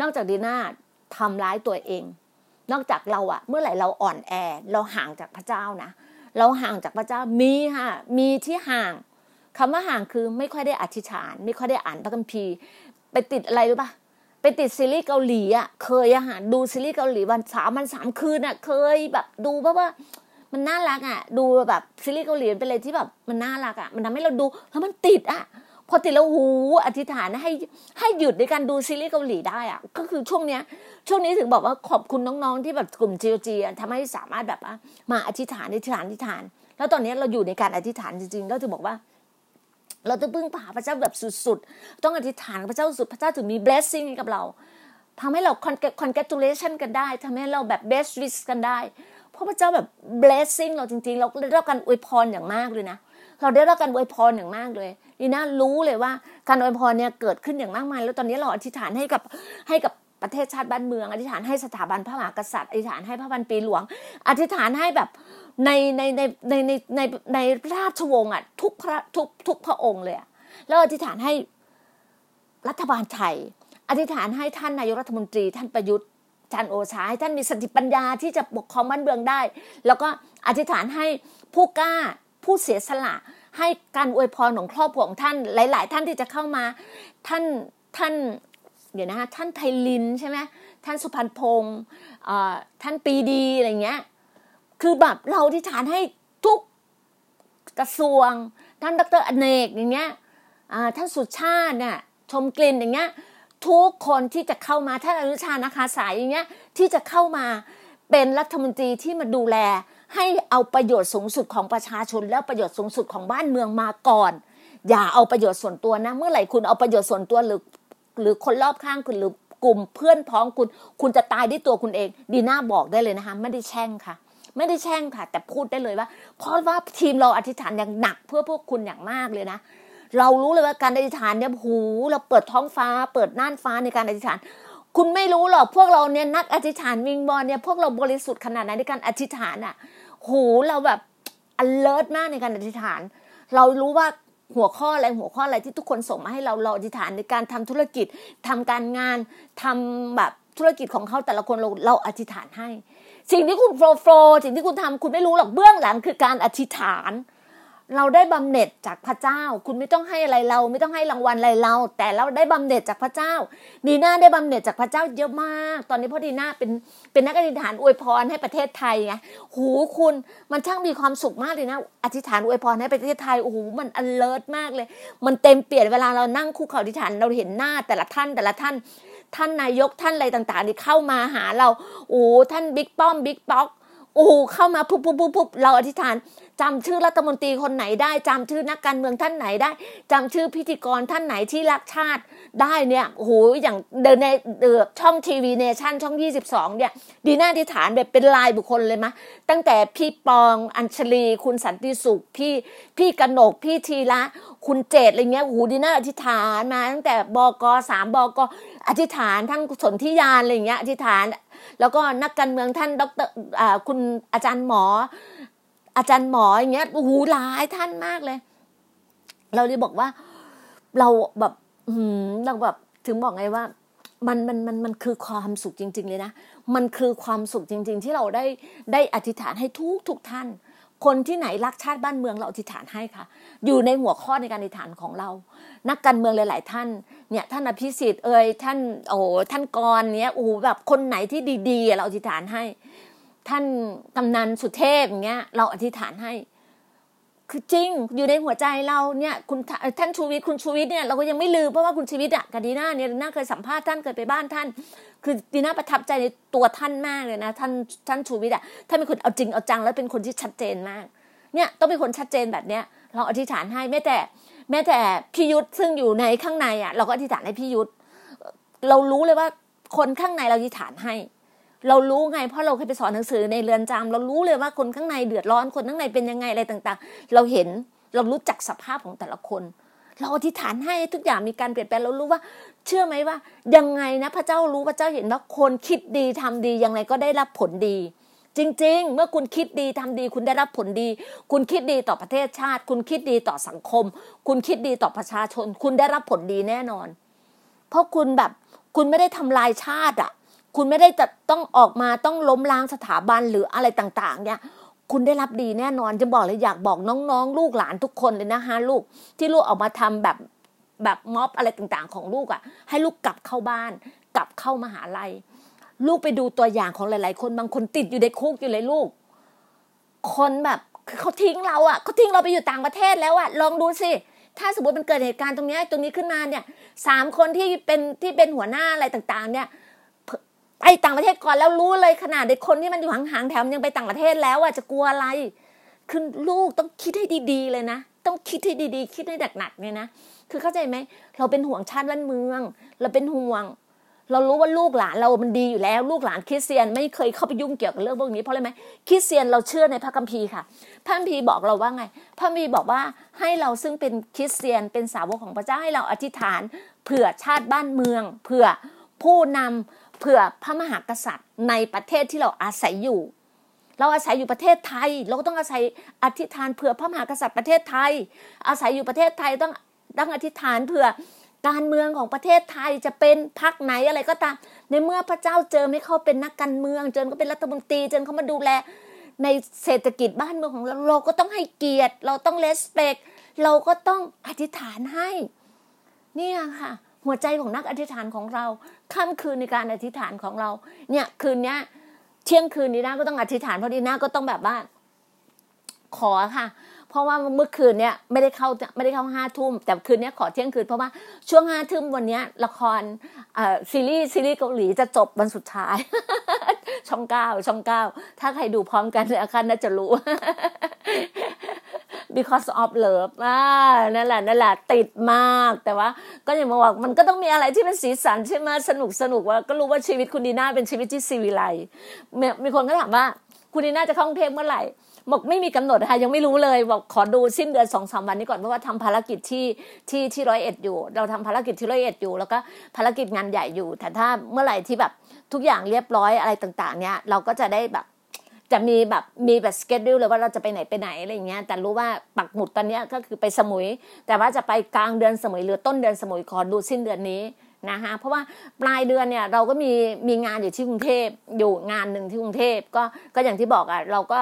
นอกจากดีน่าทำร้ายตัวเอง นอกจากเราอะเมื่อไหร่เราอ่อนแอเราห่างจากพระเจ้านะเราห่างจากพระเจ้ามีค่ะมีที่ห่าง คำว่าห่างคือไม่ค่อยได้อธิษฐาน ไม่ค่อยได้อ่านพระคัมภีร์ ไปติดอะไรรู้ปะไปติดซีรีส์เกาหลีอะเคยอาหารดูซีรีส์เกาหลีวันสามวันสามคืนอะเคยแบบดูเพราะว่ามันน่ารักอะ ดูแบบซีรีส์เกาหลีเป็นอะไรที่แบบมันน่ารักอะมันทำให้เราดูแล้วมันติดอะพอติดแล้วหูอธิษฐานให้ให้หยุดในการดูซีรีส์เกาหลีได้อะก็คือช่วงเนี้ยช่วงนี้ถึงบอกว่าขอบคุณน้องๆที่แบบกลุ่ม GOG อะทำให้สามารถแบบว่ามาอธิษฐานอธิษฐานอธิษฐาน แล้วตอนนี้เราอยู่ในการอธิษฐานจริงๆแล้วถึงบอกว่า เราจะพึ่งพาพระเจ้าแบบสุดๆ ต้องอธิษฐานพระเจ้าสุด พระเจ้าถึงมี blessing ให้กับเราทำให้เรา congratulation กันได้ทำให้เราแบบ best wish กันได้ เพราะพระเจ้าแบบ blessing เราจริงๆ เราได้รับการอวยพรอย่างมากเลยนะ เราได้รับการอวยพรอย่างมากเลยดีน่ารู้เลยว่าการอวยพรเนี่ยเกิดขึ้นอย่างมากมาย แล้วตอนนี้เราอธิษฐานให้กับให้กับประเทศชาติบ้านเมือง อธิษฐานให้สถาบันพระมหากษัตริย์ อธิษฐานให้พระพันปีหลวง อธิษฐานให้แบบ ในในในในในในในราชวงศ์อะทุกพระทุกทุกพระองค์เลยแล้วอธิษฐานให้รัฐบาลไทย อธิษฐานให้ท่านนายกรัฐมนตรี ท่านประยุทธ์จันโอชาให้ท่านมีสติปัญญาที่จะปกครองบ้านเมืองได้ แล้วก็อธิษฐานให้ผู้กล้าผู้เสียสละ ให้การอวยพรของครอบครัวของท่านหลาย ๆ ท่านที่จะเข้ามา ท่านท่านเดี๋ยวนะฮะท่านไพลินใช่ไหมท่านสุพันพงศ์ท่านปีดีอะไรเงี้ย คือแบบเราอธิษฐานให้ทุกกระทรวง ท่านดรอเนกอย่างเงี้ยท่านสุชาติเนี่ยชมกลิ่นอย่างเงี้ยทุกคนที่จะเข้ามาท่านอนุชานะคะสายอย่างเงี้ยที่จะเข้ามาเป็นรัฐมนตรีที่มาดูแล ให้เอาประโยชน์สูงสุดของประชาชน แล้วประโยชน์สูงสุดของบ้านเมืองมาก่อน อย่าเอาประโยชน์ส่วนตัวนะ เมื่อไหร่คุณเอาประโยชน์ส่วนตัวหรือ หรือคนรอบข้างคุณหรือกลุ่มเพื่อนพ้องคุณ คุณจะตายด้วยตัวคุณเอง ดีน่าบอกได้เลยนะคะไม่ได้แช่งค่ะ ไม่ได้แช่งค่ะ แต่พูดได้เลยว่า เพราะว่าทีมเราอธิษฐานอย่างหนักเพื่อพวกคุณอย่างมากเลยนะเรารู้เลยว่าการอธิษฐานเนี่ยหูเราเปิดท้องฟ้า เปิดน่านฟ้าในการอธิษฐาน คุณไม่รู้หรอกพวกเราเนี่ยนักอธิษฐานวิงบอลเนี่ยพวกเราบริสุทธิ์ขนาดไหนในการอธิษฐานอะ หูเราแบบ alert มากในการอธิษฐาน เรารู้ว่าหัวข้ออะไรหัวข้ออะไรที่ทุกคนส่งมาให้เราเราอธิษฐานในการทำธุรกิจทำการงานทำแบบธุรกิจของเขาแต่ละคนเราเราอธิษฐานให้ สิ่งที่คุณโฟล์โฟล์สิ่งที่คุณทำคุณไม่รู้หรอกเบื้องหลังคือการอธิษฐาน เราได้บำเหน็จจากพระเจ้า คุณไม่ต้องให้อะไรเรา ไม่ต้องให้รางวัลอะไรเรา แต่เราได้บำเหน็จจากพระเจ้า ดีน่าได้บำเหน็จจากพระเจ้าเยอะมาก ตอนนี้พ่อดีน่าเป็นเป็นนักอธิษฐานอวยพรให้ประเทศไทยไงหูคุณมันช่างมีความสุขมากเลยนะอธิษฐานอวยพรให้ประเทศไทยโอ้โหมันอันเลิศมากเลย มันเต็มเปลี่ยนเวลาเรานั่งคู่เขาอธิษฐานเราเห็นหน้าแต่ละท่านแต่ละท่าน ท่านนายกท่านอะไรต่างๆนี่เข้ามาหาเราโอ้ท่านบิ๊กป้อมบิ๊กป๊อกโอ้เข้ามาปุ๊บปุ๊บปุ๊บปุ๊บเราอธิษฐานจำชื่อรัฐมนตรีคนไหนได้จำชื่อนักการเมืองท่านไหนได้จำชื่อพิธีกรท่านไหนที่รักชาติได้เนี่ยโอ้โหอย่างเดินในเดือช่องทีวีเนชั่นช่อง 22 เนี่ย ดีน่าอธิษฐานแบบเป็นลายบุคคลเลยมะ ตั้งแต่พี่ปองอัญชลี คุณสันติสุข พี่พี่กนกพี่ทีละ คุณเจตอะไรเงี้ยโอ้โหดีน่าอธิษฐานมาตั้งแต่บกสามบกอธิษฐานทั้งสนธิยานอะไรเงี้ยอธิษฐาน แล้วก็นักการเมืองท่านดรคุณอาจารย์หมอ อาจารย์หมออย่างเงี้ยโอ้โหหลายท่านมากเลย เราเลยบอกว่า เราแบบอืมเราแบบถึงบอกไงว่า มันมันมันมันคือความสุขจริง ๆ เลยนะ มันคือความสุขจริง ๆ ที่เราได้ได้อธิษฐานให้ทุกทุกท่าน คนที่ไหนรักชาติบ้านเมืองเราอธิษฐานให้ค่ะ อยู่ในหัวข้อในการอธิษฐานของเรา นักการเมืองหลาย ๆ ท่านเนี่ยท่านอภิสิทธิ์เอ่ยท่านโอ้ท่านกรเนี้ยโอ้แบบคนไหนที่ดีๆ เราอธิษฐานให้ ท่านกำนันสุเทพเงี้ยเราอธิษฐานให้ คือจริงอยู่ในหัวใจเราเนี่ยคุณท่านชูวิทย์คุณชูวิทย์เนี่ยเราก็ยังไม่ลืมเพราะว่าคุณชีวิตอะกดีน่าเนี่ยน่าเคยสัมภาษณ์ท่านเคยไปบ้านท่าน คือดีน่าประทับใจในตัวท่านมากเลยนะ ท่านท่านชูวิทย์อะท่านเป็นคนเอาจริงเอาจังแล้วเป็นคนที่ชัดเจนมาก เนี่ยต้องเป็นคนชัดเจนแบบเนี้ยเราอธิษฐานให้แม้แต่ แม้แต่พี่ยุทธซึ่งอยู่ในข้างในอะ เราก็อธิษฐานให้พี่ยุทธเรารู้เลยว่าคนข้างในเราอธิษฐานให้ เรารู้ไงเพราะเราเคยไปสอนหนังสือในเรือนจำเรารู้เลยว่าคนข้างในเดือดร้อนคนข้างในเป็นยังไงอะไรต่าง ๆ เราเห็นเรารู้จักสภาพของแต่ละคน เราอธิษฐานให้ทุกอย่างมีการเปลี่ยนแปลงเรารู้ว่า เชื่อไหมว่า ยังไงนะพระเจ้ารู้พระเจ้าเห็นว่าคนคิดดีทำดียังไงก็ได้รับผลดี จริง ๆ เมื่อคุณคิดดีทำดี คุณได้รับผลดี คุณคิดดีต่อประเทศชาติ คุณคิดดีต่อสังคม คุณคิดดีต่อประชาชน คุณได้รับผลดีแน่นอน เพราะคุณแบบคุณไม่ได้ทำลายชาติอะ คุณไม่ได้จะต้องออกมาต้องล้มล้างสถาบันหรืออะไรต่าง ๆ เนี่ย คุณได้รับดีแน่นอนจะบอกเลยอยากบอกน้องๆ ลูกหลานทุกคนเลยนะฮะลูกที่ลูกออกมาทำแบบแบบม็อบอะไรต่างๆ ของลูกอะ ให้ลูกกลับเข้าบ้าน กลับเข้ามาหาลัย ลูกไปดูตัวอย่างของหลาย ๆ คนบางคนติดอยู่ในคุกอยู่เลยลูก คนแบบคือเขาทิ้งเราอะเขาทิ้งเราไปอยู่ต่างประเทศแล้วอะลองดูสิถ้าสมมติมันเกิดเหตุการณ์ตรงนี้ตรงนี้ขึ้นมาเนี่ยสามคนที่เป็นที่เป็นหัวหน้าอะไรต่างๆ เนี่ย ไปต่างประเทศก่อนแล้วรู้เลยขนาดเด็กคนที่มันอยู่ห่างๆแถมยังไปต่างประเทศแล้วอะจะกลัวอะไรคือลูกต้องคิดให้ดีๆเลยนะ ต้องคิดให้ดีๆ คิดให้หนักๆเนี่ยนะคือเข้าใจไหมเราเป็นห่วงชาติบ้านเมือง เราเป็นห่วง เรารู้ว่าลูกหลานเรามันดีอยู่แล้ว ลูกหลานคริสเตียนไม่เคยเข้าไปยุ่งเกี่ยวกับเรื่องพวกนี้เพราะอะไรไหมคริสเตียนเราเชื่อในพระคัมภีร์ค่ะ พระคัมภีร์บอกเราว่าไง พระคัมภีร์บอกว่าให้เราซึ่งเป็นคริสเตียนเป็นสาวกของพระเจ้าให้เราอธิษฐาน เผื่อชาติบ้านเมือง เผื่อผู้นำ เผื่อพระมหากษัตริย์ในประเทศที่เราอาศัยอยู่ เราอาศัยอยู่ประเทศไทย เราก็ต้องอาศัยอธิษฐานเผื่อพระมหากษัตริย์ประเทศไทย อาศัยอยู่ประเทศไทยต้องต้องอธิษฐานเผื่อการเมืองของประเทศไทยจะเป็นพรรคไหนอะไรก็ตาม ในเมื่อพระเจ้าเจอไม่เขาเป็นนักการเมือง เจอเขาเป็นรัฐมนตรี เจอเขามาดูแลในเศรษฐกิจบ้านเมืองของเราเราก็ต้องให้เกียรติ เราต้องเลสเปกเราก็ต้องอธิษฐานให้ เนี่ยค่ะ หัวใจของนักอธิษฐานของเราค่ำคืนในการอธิษฐานของเรา เนี่ยคืนเนี้ยเที่ยงคืนนี้นะก็ต้องอธิษฐานเพราะดีน่าก็ต้องแบบว่าขอค่ะ เพราะว่าเมื่อคืนเนี้ยไม่ได้เข้าไม่ได้เข้าห้าทุ่มแต่คืนเนี้ยขอเที่ยงคืนเพราะว่าช่วงห้าทุ่มวันเนี้ยละครเอ่อซีรีส์ซีรีส์เกาหลีจะจบวันสุดท้าย ช่องเก้าช่องเก้าถ้าใครดูพร้อมกันนะคะน่าจะรู้ because of love อ่านั่นแหละนั่นแหละติดมาก แต่ว่าก็อย่างมาบอกมันก็ต้องมีอะไรที่เป็นสีสันใช่ไหมสนุกสนุกว่าก็รู้ว่าชีวิตคุณดีน่าเป็นชีวิตที่ซีวิไลมีมีคนก็ถามว่าคุณดีน่าจะเข้ากรุงเทพเมื่อไหร่บอกไม่มีกำหนดค่ะยังไม่รู้เลยบอกขอดูสิ้นเดือนสองสามวันนี้ก่อนเพราะว่าทำภารกิจที่ที่ที่ร้อยเอ็ดอยู่ เราทำภารกิจที่ร้อยเอ็ดอยู่ แล้วก็ภารกิจงานใหญ่อยู่ แต่ถ้าเมื่อไหร่ที่แบบทุกอย่างเรียบร้อยอะไรต่าง ๆ เนี้ยเราก็จะได้แบบ จะมีแบบมีแบบสเกจดิวเลยว่าเราจะไปไหนไปไหนอะไรเงี้ยแต่รู้ว่าปักหมุดตอนนี้ก็คือไปสมุย แต่ว่าจะไปกลางเดือนสมุยหรือต้นเดือนสมุยขอดูสิ้นเดือนนี้นะคะเพราะว่าปลายเดือนเนี่ยเราก็มีมีงานอยู่ที่กรุงเทพอยู่งานหนึ่งที่กรุงเทพก็ก็อย่างที่บอกอะเราก็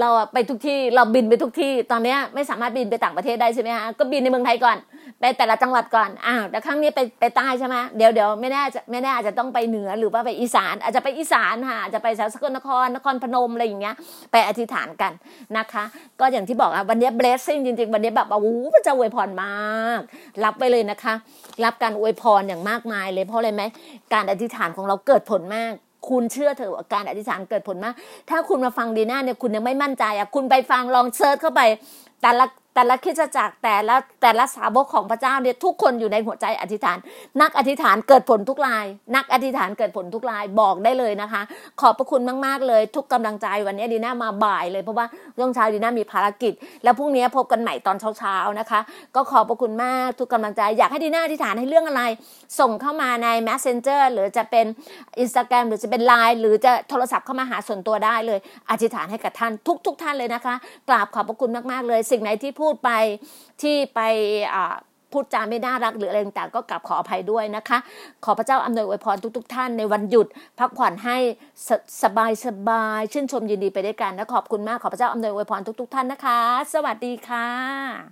เราไปทุกที่เราบินไปทุกที่ ตอนนี้ไม่สามารถบินไปต่างประเทศได้ใช่ไหมฮะก็บินในเมืองไทยก่อน ไปแต่ละจังหวัดก่อนอ้าวแต่ครั้งนี้ไปไปใต้ใช่ไหมเดี๋ยวเดี๋ยวไม่แน่จะไม่แน่อาจจะต้องไปเหนือหรือว่าไปอีสาน อาจจะไปอีสานค่ะอาจจะไปแถวสกลนครนครพนมอะไรอย่างเงี้ย ไปอธิษฐานกันนะคะ ก็อย่างที่บอกอะวันนี้ blessing จริง ๆ วันนี้แบบว่าโอ้พระเจ้าอวยพรมาก รับไปเลยนะคะ รับการอวยพรอย่างมากมายเลยเพราะอะไรไหมการอธิษฐานของเราเกิดผลมากคุณเชื่อเถอะว่าการอธิษฐานเกิดผลมาก ถ้าคุณมาฟังดีน่าเนี่ยคุณยังไม่มั่นใจอะคุณไปฟังลองเซิร์ชเข้าไป แต่ละ แต่ละคริสตจักรแต่ละแต่ละสาวกของพระเจ้าเนี่ยทุกคนอยู่ในหัวใจอธิษฐาน นักอธิษฐานเกิดผลทุกราย นักอธิษฐานเกิดผลทุกรายบอกได้เลยนะคะ ขอบพระคุณมากๆเลย ทุกกำลังใจวันนี้ดีน่ามาบ่ายเลยเพราะว่าเรื่องเช้าดีน่ามีภารกิจ แล้วพรุ่งนี้พบกันใหม่ตอนเช้าๆนะคะ ก็ขอบพระคุณมากทุกกำลังใจ อยากให้ดีน่าอธิษฐานให้เรื่องอะไร ส่งเข้ามาใน messenger หรือจะเป็น Instagram หรือจะเป็น Line หรือจะโทรศัพท์เข้ามาหาส่วนตัวได้เลย อธิษฐานให้กับท่านทุกๆทท่านเลยนะคะกราบขอบพระคุณมากๆเลย สิ่งไหนที่พููดไปที่ไปพูดจาไม่น่ารักหรืออะไรต่างๆก็กลับขออภัยด้วยนะคะ ขอพระเจ้าอำนวยอวยพรทุก ๆ ท่านในวันหยุด พักผ่อนให้สบายสบายชื่นชมยินดีไปด้วยกันและขอบคุณมากขอพระเจ้าอำนวยอวยพรทุก ๆ ท่านนะคะ สวัสดีค่ะ